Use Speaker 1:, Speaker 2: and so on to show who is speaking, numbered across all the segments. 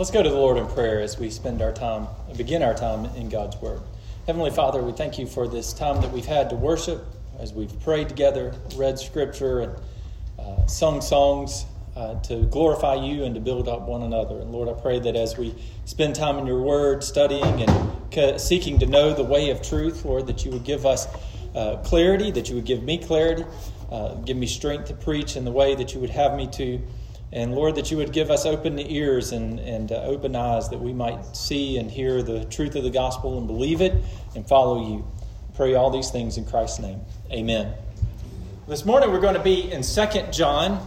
Speaker 1: Let's go to the Lord in prayer as we spend our time, begin our time in God's Word. Heavenly Father, we thank you for this time that we've had to worship as we've prayed together, read Scripture, and uh, sung songs uh, to glorify you and to build up one another. And Lord, I pray that as we spend time in your Word, studying and seeking to know the way of truth, Lord, that you would give us uh, clarity, that you would give me clarity, uh, give me strength to preach in the way that you would have me to. And Lord, that you would give us open ears and, and uh, open eyes that we might see and hear the truth of the gospel and believe it and follow you. pray all these things in Christ's name. Amen. This morning we're going to be in 2 John,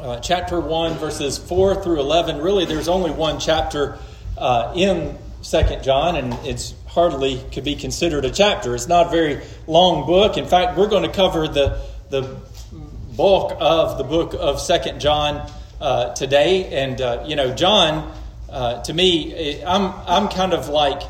Speaker 1: uh, chapter 1, verses 4 through 11. Really, there's only one chapter uh, in 2 John, and it's hardly could be considered a chapter. It's not a very long book. In fact, we're going to cover the, the bulk of the book of 2 John uh, today. And, uh, you know, John, uh, to me, I'm, I'm kind of like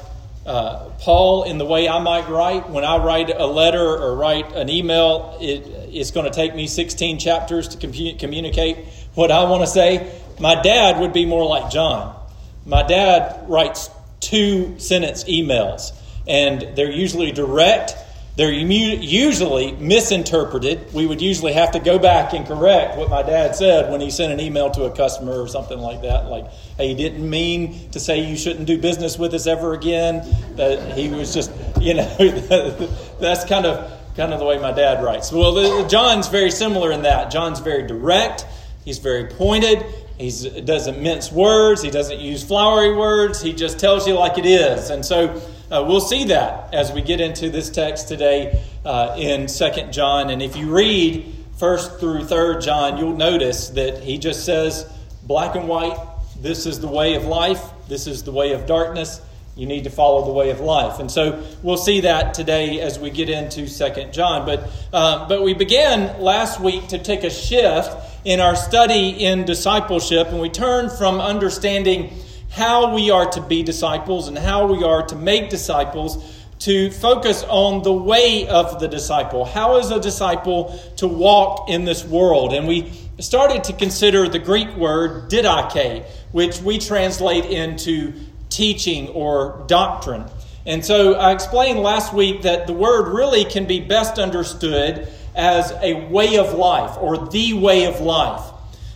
Speaker 1: uh, Paul in the way I might write. When I write a letter or write an email, it, it's going to take me 16 chapters to commu- communicate what I want to say. My dad would be more like John. My dad writes two sentence emails, and they're usually direct they're usually misinterpreted. We would usually have to go back and correct what my dad said when he sent an email to a customer or something like that. Like, hey, he didn't mean to say you shouldn't do business with us ever again. That he was just, you know, that's kind of kind of the way my dad writes. Well, John's very similar in that. John's very direct. He's very pointed. He doesn't mince words. He doesn't use flowery words. He just tells you like it is. And so uh, we'll see that as we get into this text today uh, in Second John. And if you read 1st through 3rd John, you'll notice that he just says, black and white, this is the way of life, this is the way of darkness. You need to follow the way of life. And so we'll see that today as we get into Second John. But, uh, but we began last week to take a shift in our study in discipleship, and we turned from understanding how we are to be disciples and how we are to make disciples to focus on the way of the disciple. How is a disciple to walk in this world? And we started to consider the Greek word didache, which we translate into teaching or doctrine. And so I explained last week that the word really can be best understood as a way of life or the way of life.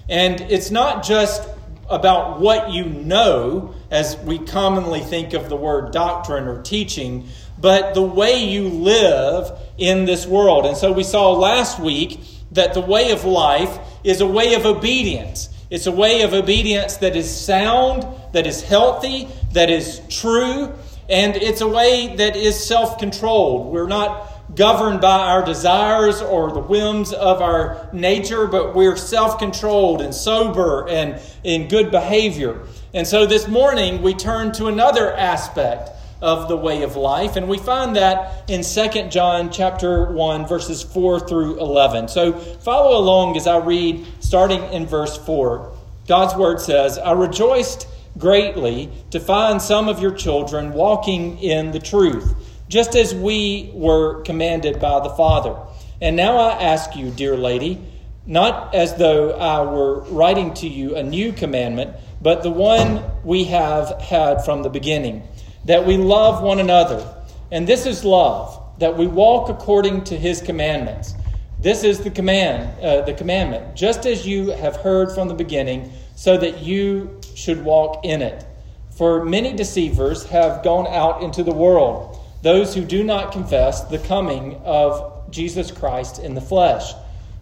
Speaker 1: And it's not just about what you know, as we commonly think of the word doctrine or teaching, but the way you live in this world. And so we saw last week that the way of life is a way of obedience. It's a way of obedience that is sound, that is healthy, that is true, and it's a way that is self controlled. We're not governed by our desires or the whims of our nature, but we're self controlled and sober and in good behavior. And so this morning we turn to another aspect of the way of life and we find that in 2 John chapter 1 verses 4 through 11. So follow along as I read starting in verse 4. God's word says, "I rejoiced greatly to find some of your children walking in the truth." Just as we were commanded by the Father. And now I ask you, dear lady, not as though I were writing to you a new commandment, but the one we have had from the beginning, that we love one another. And this is love, that we walk according to his commandments. This is the command, uh, the commandment, just as you have heard from the beginning, so that you should walk in it. For many deceivers have gone out into the world those who do not confess the coming of Jesus Christ in the flesh.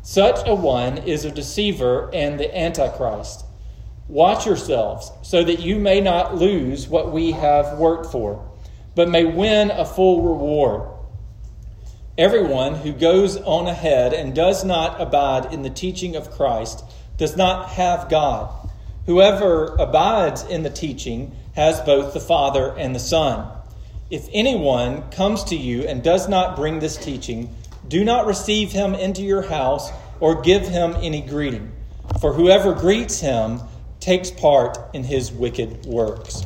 Speaker 1: Such a one is a deceiver and the Antichrist. Watch yourselves so that you may not lose what we have worked for, but may win a full reward. Everyone who goes on ahead and does not abide in the teaching of Christ does not have God. Whoever abides in the teaching has both the Father and the Son. If anyone comes to you and does not bring this teaching, do not receive him into your house or give him any greeting, for whoever greets him takes part in his wicked works.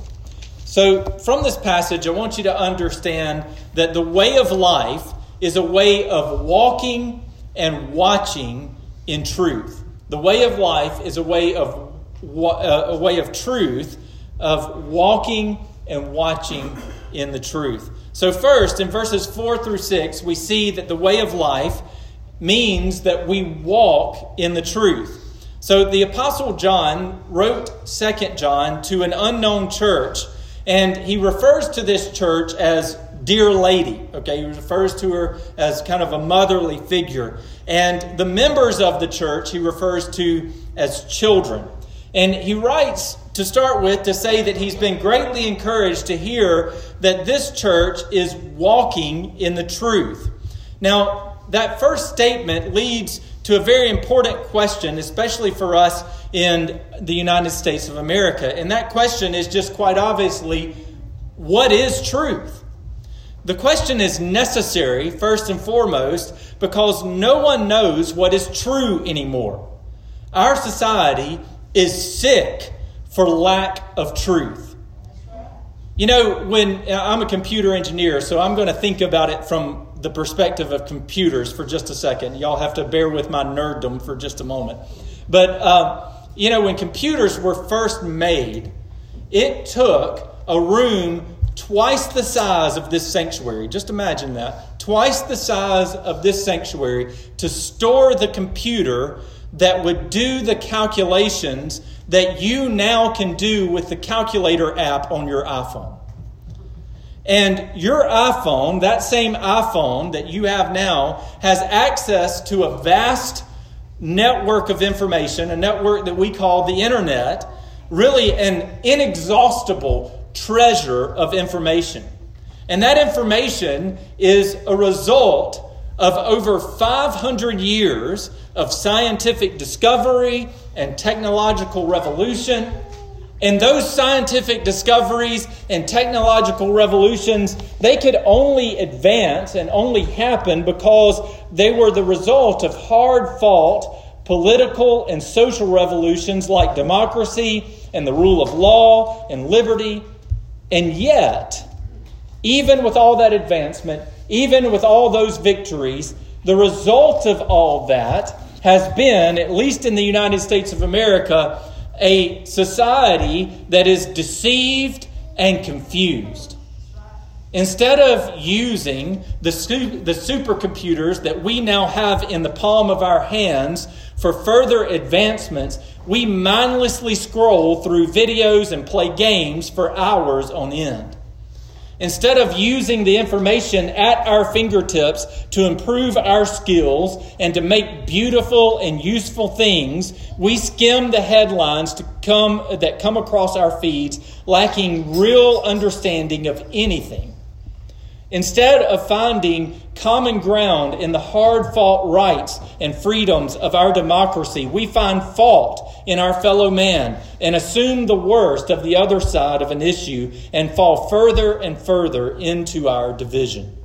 Speaker 1: So, from this passage, I want you to understand that the way of life is a way of walking and watching in truth. The way of life is a way of uh, a way of truth of walking and watching in the truth. So, first, in verses 4 through 6, we see that the way of life means that we walk in the truth. So, the Apostle John wrote 2 John to an unknown church, and he refers to this church as Dear Lady. Okay, he refers to her as kind of a motherly figure. And the members of the church he refers to as children. And he writes to start with to say that he's been greatly encouraged to hear that this church is walking in the truth. Now, that first statement leads to a very important question, especially for us in the United States of America. And that question is just quite obviously what is truth? The question is necessary, first and foremost, because no one knows what is true anymore. Our society is sick for lack of truth. You know, when I'm a computer engineer, so I'm going to think about it from the perspective of computers for just a second. Y'all have to bear with my nerddom for just a moment. But, um, you know, when computers were first made, it took a room twice the size of this sanctuary. Just imagine that. Twice the size of this sanctuary to store the computer that would do the calculations that you now can do with the calculator app on your iPhone. And your iPhone, that same iPhone that you have now, has access to a vast network of information, a network that we call the internet, really an inexhaustible treasure of information. And that information is a result of over 500 years of scientific discovery and technological revolution. And those scientific discoveries and technological revolutions, they could only advance and only happen because they were the result of hard fought political and social revolutions like democracy and the rule of law and liberty. And yet, even with all that advancement, even with all those victories, the result of all that has been, at least in the United States of America, a society that is deceived and confused. Instead of using the, the supercomputers that we now have in the palm of our hands for further advancements, we mindlessly scroll through videos and play games for hours on end. Instead of using the information at our fingertips to improve our skills and to make beautiful and useful things, we skim the headlines to come, that come across our feeds, lacking real understanding of anything. Instead of finding common ground in the hard fought rights and freedoms of our democracy, we find fault in our fellow man and assume the worst of the other side of an issue and fall further and further into our division.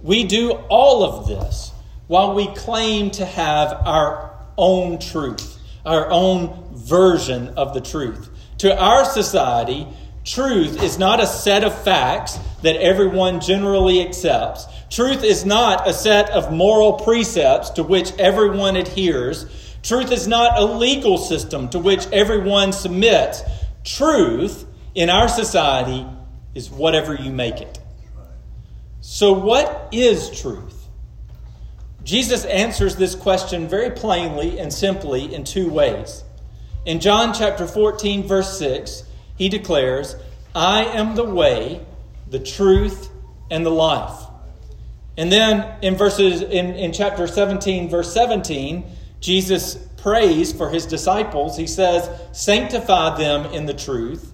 Speaker 1: We do all of this while we claim to have our own truth, our own version of the truth. To our society, Truth is not a set of facts that everyone generally accepts. Truth is not a set of moral precepts to which everyone adheres. Truth is not a legal system to which everyone submits. Truth in our society is whatever you make it. So, what is truth? Jesus answers this question very plainly and simply in two ways. In John chapter 14, verse 6, he declares, I am the way, the truth, and the life. And then in verses in, in chapter 17, verse 17, Jesus prays for his disciples. He says, Sanctify them in the truth.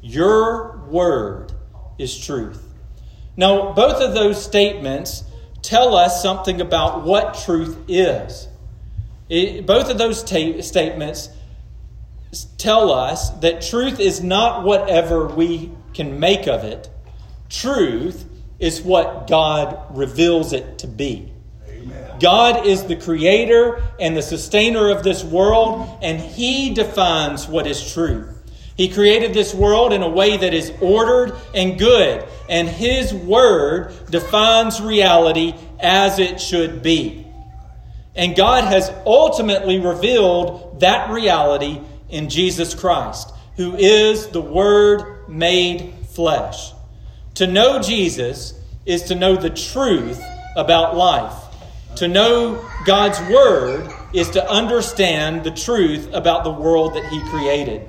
Speaker 1: Your word is truth. Now, both of those statements tell us something about what truth is. It, both of those ta- statements tell us that truth is not whatever we can make of it. Truth is what God reveals it to be. Amen. God is the creator and the sustainer of this world, and He defines what is true. He created this world in a way that is ordered and good, and His Word defines reality as it should be. And God has ultimately revealed that reality in Jesus Christ. who is the Word made flesh. To know Jesus is to know the truth about life. To know God's Word is to understand the truth about the world that He created.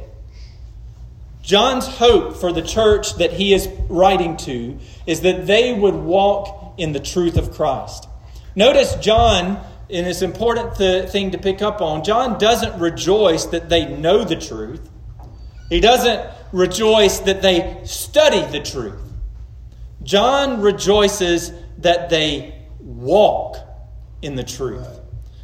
Speaker 1: John's hope for the church that he is writing to is that they would walk in the truth of Christ. Notice John, and it's important th- thing to pick up on, John doesn't rejoice that they know the truth. He doesn't rejoice that they study the truth. John rejoices that they walk in the truth.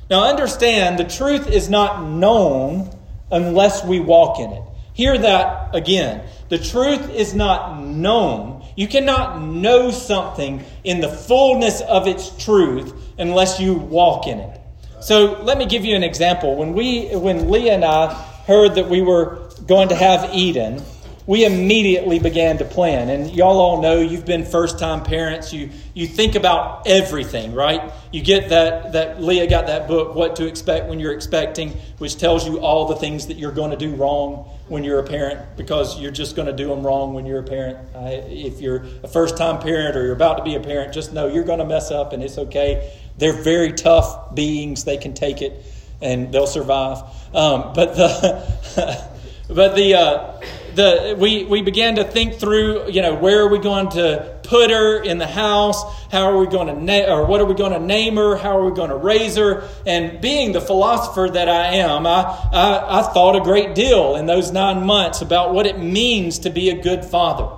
Speaker 1: Now, understand the truth is not known unless we walk in it. Hear that again. The truth is not known. You cannot know something in the fullness of its truth unless you walk in it. So let me give you an example. When we when Leah and I heard that we were going to have Eden, we immediately began to plan. And y'all all know you've been first time parents. You you think about everything, right? You get that that Leah got that book, What to Expect When You're Expecting, which tells you all the things that you're going to do wrong when you're a parent because you're just going to do them wrong when you're a parent. I, if you're a first time parent or you're about to be a parent, just know you're going to mess up and it's okay. They're very tough beings. They can take it and they'll survive. Um, but the but the uh, the, we, we began to think through, you know, where are we going to put her in the house? How are we going to, na- or what are we going to name her? How are we going to raise her? And being the philosopher that I am, I, I, I thought a great deal in those nine months about what it means to be a good father.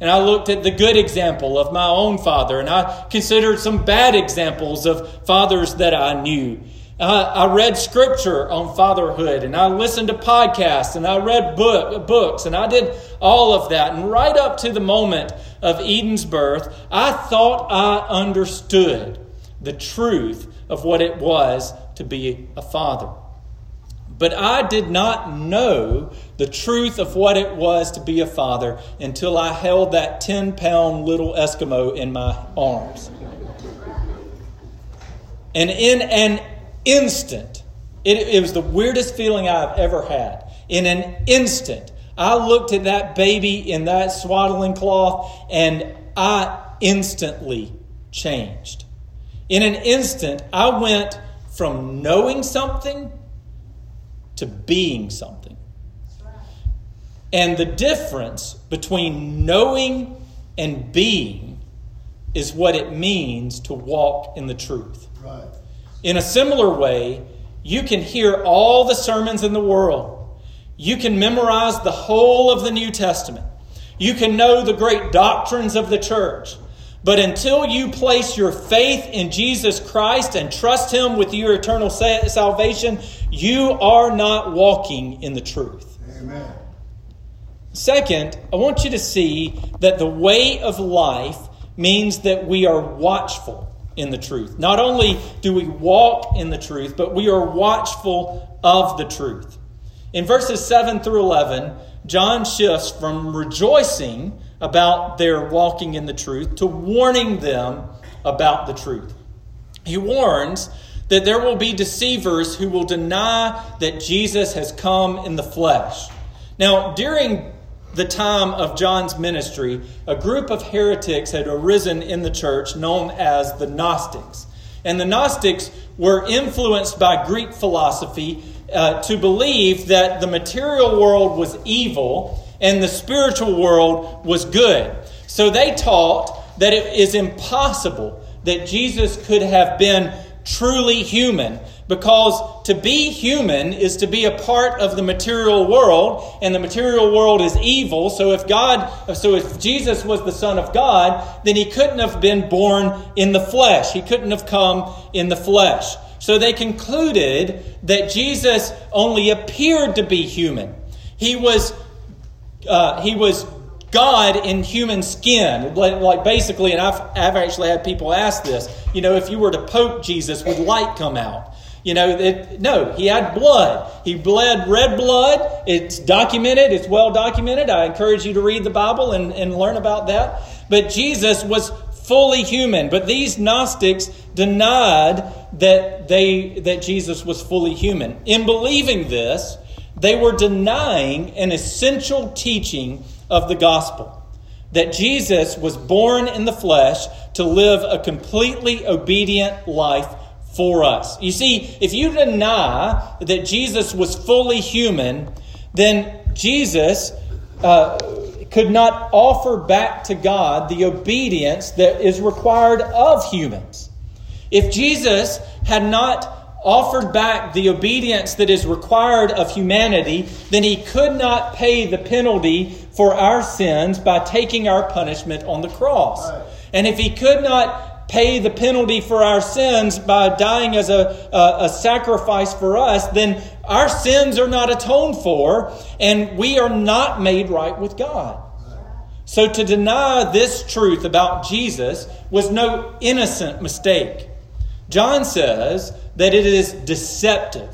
Speaker 1: And I looked at the good example of my own father, and I considered some bad examples of fathers that I knew. Uh, I read scripture on fatherhood and I listened to podcasts and I read book, books and I did all of that. And right up to the moment of Eden's birth, I thought I understood the truth of what it was to be a father. But I did not know the truth of what it was to be a father until I held that 10 pound little Eskimo in my arms. And in an instant, it, it was the weirdest feeling I've ever had. In an instant, I looked at that baby in that swaddling cloth and I instantly changed. In an instant, I went from knowing something to being something. And the difference between knowing and being is what it means to walk in the truth. Right. In a similar way, you can hear all the sermons in the world. You can memorize the whole of the New Testament. You can know the great doctrines of the church. But until you place your faith in Jesus Christ and trust Him with your eternal salvation, you are not walking in the truth. Amen. Second, I want you to see that the way of life means that we are watchful in the truth. Not only do we walk in the truth, but we are watchful of the truth. In verses 7 through 11, John shifts from rejoicing about their walking in the truth to warning them about the truth. He warns that there will be deceivers who will deny that Jesus has come in the flesh. Now, during the time of John's ministry, a group of heretics had arisen in the church known as the Gnostics. And the Gnostics were influenced by Greek philosophy uh, to believe that the material world was evil and the spiritual world was good. So they taught that it is impossible that Jesus could have been truly human because to be human is to be a part of the material world and the material world is evil so if god so if jesus was the son of god then he couldn't have been born in the flesh he couldn't have come in the flesh so they concluded that jesus only appeared to be human he was uh, he was God in human skin. Like basically, and I've, I've actually had people ask this, you know, if you were to poke Jesus, would light come out? You know, it, no, he had blood. He bled red blood. It's documented, it's well documented. I encourage you to read the Bible and, and learn about that. But Jesus was fully human. But these Gnostics denied that they that Jesus was fully human. In believing this, they were denying an essential teaching of the gospel that Jesus was born in the flesh to live a completely obedient life for us. You see, if you deny that Jesus was fully human, then Jesus uh, could not offer back to God the obedience that is required of humans. If Jesus had not offered back the obedience that is required of humanity, then he could not pay the penalty for our sins by taking our punishment on the cross. Right. And if he could not pay the penalty for our sins by dying as a, a, a, sacrifice for us, then our sins are not atoned for, and we are not made right with God. So to deny this truth about Jesus was no innocent mistake. John says that it is deceptive.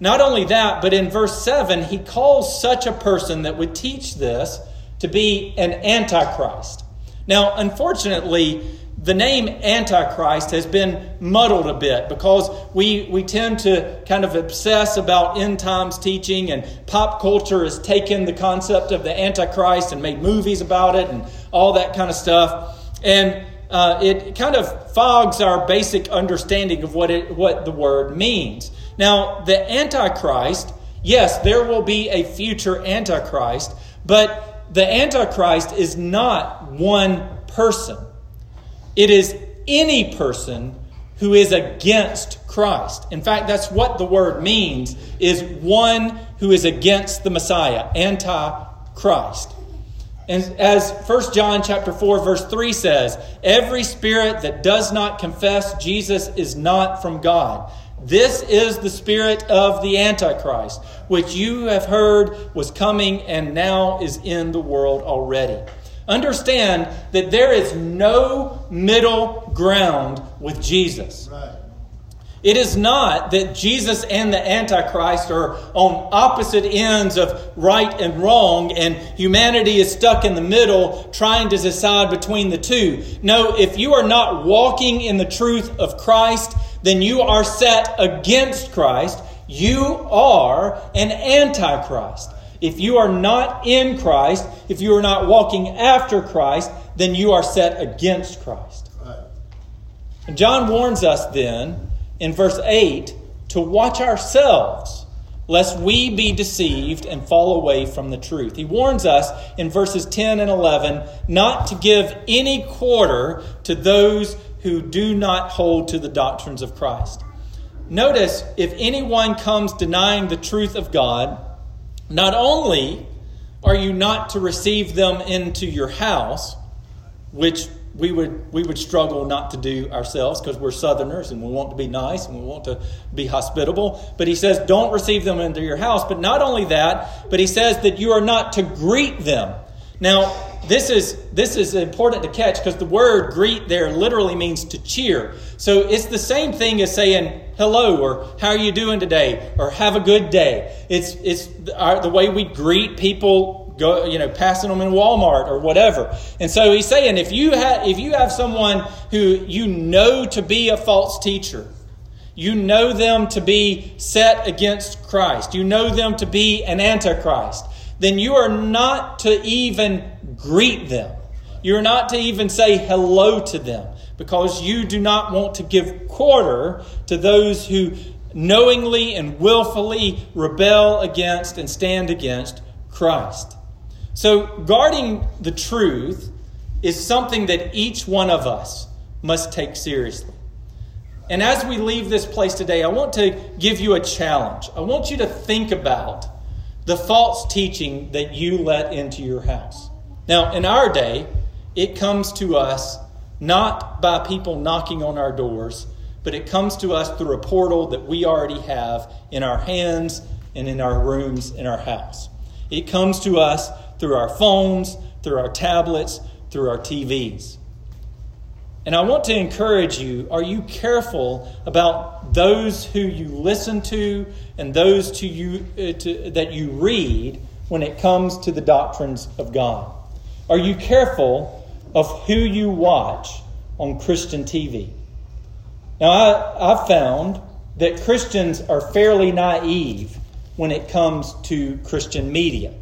Speaker 1: Not only that, but in verse 7, he calls such a person that would teach this to be an antichrist. Now, unfortunately, the name Antichrist has been muddled a bit because we, we tend to kind of obsess about end times teaching, and pop culture has taken the concept of the Antichrist and made movies about it and all that kind of stuff. And uh, it kind of fogs our basic understanding of what, it, what the word means. Now, the Antichrist, yes, there will be a future Antichrist, but the Antichrist is not one person. It is any person who is against Christ. In fact, that's what the word means is one who is against the Messiah, anti-Christ. And as 1 John chapter 4 verse 3 says, every spirit that does not confess Jesus is not from God. This is the spirit of the Antichrist, which you have heard was coming and now is in the world already. Understand that there is no middle ground with Jesus. Right. It is not that Jesus and the Antichrist are on opposite ends of right and wrong, and humanity is stuck in the middle trying to decide between the two. No, if you are not walking in the truth of Christ, then you are set against Christ. You are an Antichrist. If you are not in Christ, if you are not walking after Christ, then you are set against Christ. And John warns us then in verse 8 to watch ourselves lest we be deceived and fall away from the truth. He warns us in verses 10 and 11 not to give any quarter to those who do not hold to the doctrines of Christ. Notice if anyone comes denying the truth of God, not only are you not to receive them into your house, which we would we would struggle not to do ourselves because we're southerners and we want to be nice and we want to be hospitable. But he says don't receive them into your house. But not only that but he says that you are not to greet them. Now this is this is important to catch because the word greet there literally means to cheer. So it's the same thing as saying hello or how are you doing today? or have a good day. It's it's our, the way we greet people go, you know, passing them in Walmart or whatever. And so he's saying if you have if you have someone who you know to be a false teacher, you know them to be set against Christ, you know them to be an antichrist, then you are not to even greet them. You're not to even say hello to them because you do not want to give quarter to those who knowingly and willfully rebel against and stand against Christ. So, guarding the truth is something that each one of us must take seriously. And as we leave this place today, I want to give you a challenge. I want you to think about the false teaching that you let into your house. Now, in our day, it comes to us not by people knocking on our doors, but it comes to us through a portal that we already have in our hands and in our rooms in our house. It comes to us through our phones, through our tablets, through our TVs. And I want to encourage you are you careful about those who you listen to and those to you, uh, to, that you read when it comes to the doctrines of God? Are you careful of who you watch on Christian TV? Now, I, I've found that Christians are fairly naive when it comes to Christian media.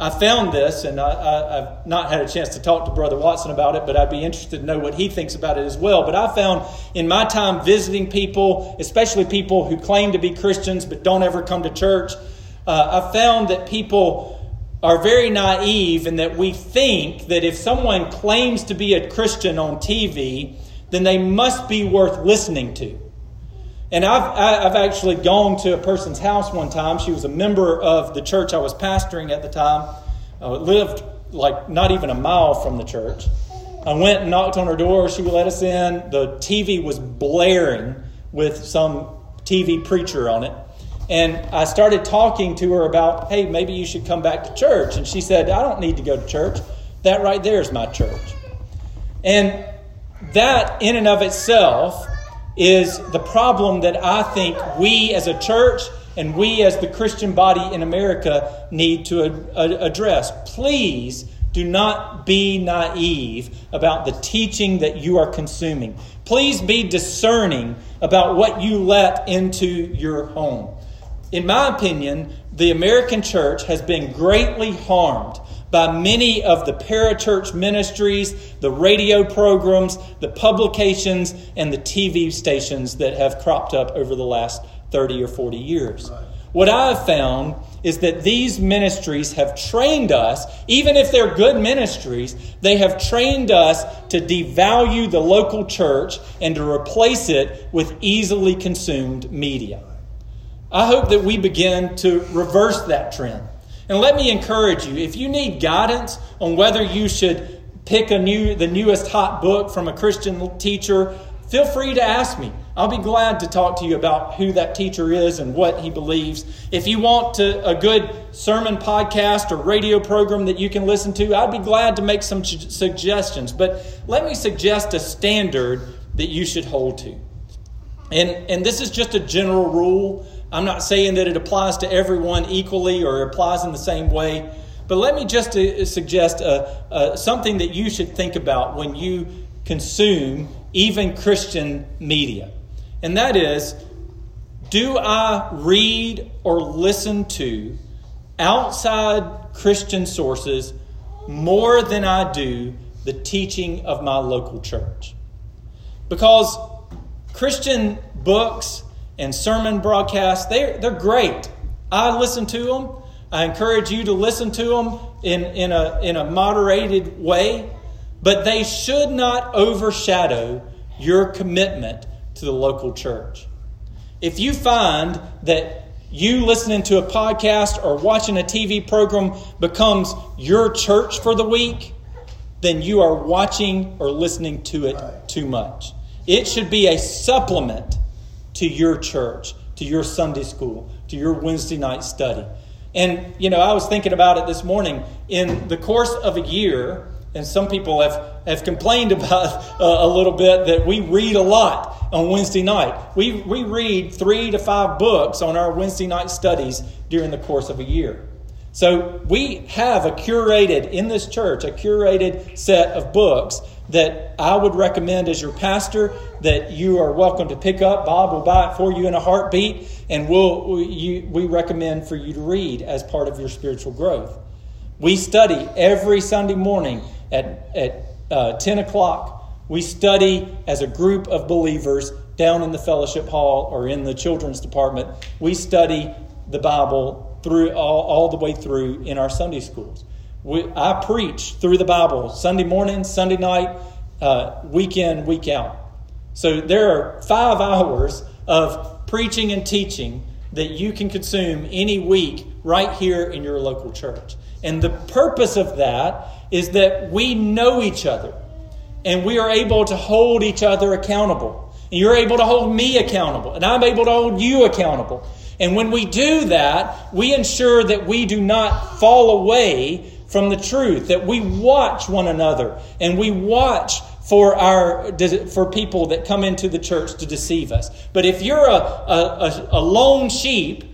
Speaker 1: I found this, and I, have not had a chance to talk to Brother Watson about it, but I'd be interested to know what he thinks about it as well. But I found in my time visiting people, especially people who claim to be Christians but don't ever come to church, uh, I found that people are very naive and that we think that if someone claims to be a Christian on TV, then they must be worth listening to. And I've, I've actually gone to a person's house one time. She was a member of the church I was pastoring at the time, uh, lived like not even a mile from the church. I went and knocked on her door. She let us in. The TV was blaring with some TV preacher on it. And I started talking to her about, hey, maybe you should come back to church. And she said, I don't need to go to church. That right there is my church. And that, in and of itself, is the problem that I think we as a church and we as the Christian body in America need to address. Please do not be naive about the teaching that you are consuming. Please be discerning about what you let into your home. In my opinion, the American church has been greatly harmed by many of the parachurch ministries, the radio programs, the publications, and the TV stations that have cropped up over the last 30 or 40 years. Right. What I have found is that these ministries have trained us, even if they're good ministries, they have trained us to devalue the local church and to replace it with easily consumed media. I hope that we begin to reverse that trend. And let me encourage you if you need guidance on whether you should pick a new, the newest hot book from a Christian teacher, feel free to ask me. I'll be glad to talk to you about who that teacher is and what he believes. If you want to, a good sermon podcast or radio program that you can listen to, I'd be glad to make some suggestions. But let me suggest a standard that you should hold to. And, and this is just a general rule. I'm not saying that it applies to everyone equally or applies in the same way, but let me just uh, suggest uh, uh, something that you should think about when you consume even Christian media. And that is do I read or listen to outside Christian sources more than I do the teaching of my local church? Because Christian books, and sermon broadcasts, they're, they're great. I listen to them. I encourage you to listen to them in, in, a, in a moderated way, but they should not overshadow your commitment to the local church. If you find that you listening to a podcast or watching a TV program becomes your church for the week, then you are watching or listening to it too much. It should be a supplement to your church, to your Sunday school, to your Wednesday night study. And, you know, I was thinking about it this morning. In the course of a year, and some people have, have complained about uh, a little bit that we read a lot on Wednesday night. We, we read three to five books on our Wednesday night studies during the course of a year. So we have a curated, in this church, a curated set of books that I would recommend as your pastor that you are welcome to pick up. Bob will buy it for you in a heartbeat, and we'll, we, we recommend for you to read as part of your spiritual growth. We study every Sunday morning at, at uh, 10 o'clock. We study as a group of believers down in the fellowship hall or in the children's department. We study the Bible through all, all the way through in our Sunday schools. We, I preach through the Bible Sunday morning, Sunday night, uh, week in, week out. So there are five hours of preaching and teaching that you can consume any week right here in your local church. And the purpose of that is that we know each other and we are able to hold each other accountable. And you're able to hold me accountable, and I'm able to hold you accountable. And when we do that, we ensure that we do not fall away from the truth, that we watch one another and we watch for our for people that come into the church to deceive us. But if you're a, a, a lone sheep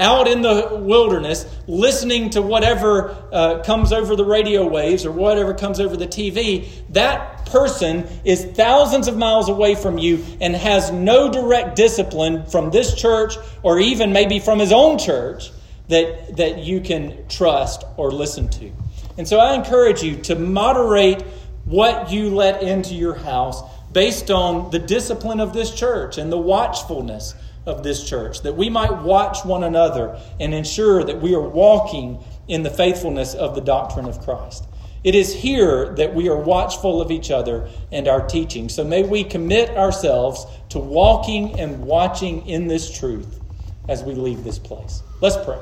Speaker 1: out in the wilderness listening to whatever uh, comes over the radio waves or whatever comes over the TV, that person is thousands of miles away from you and has no direct discipline from this church or even maybe from his own church that, that you can trust or listen to. And so I encourage you to moderate what you let into your house based on the discipline of this church and the watchfulness of this church, that we might watch one another and ensure that we are walking in the faithfulness of the doctrine of Christ. It is here that we are watchful of each other and our teaching. So may we commit ourselves to walking and watching in this truth as we leave this place. Let's pray.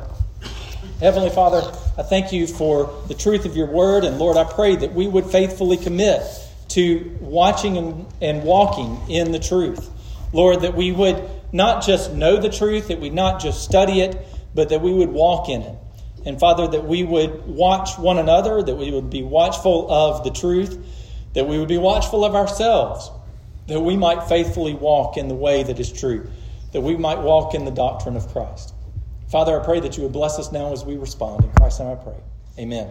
Speaker 1: Heavenly Father, I thank you for the truth of your word. And Lord, I pray that we would faithfully commit to watching and, and walking in the truth. Lord, that we would not just know the truth, that we not just study it, but that we would walk in it. And Father, that we would watch one another, that we would be watchful of the truth, that we would be watchful of ourselves, that we might faithfully walk in the way that is true, that we might walk in the doctrine of Christ. Father, I pray that you would bless us now as we respond. In Christ's name I pray. Amen.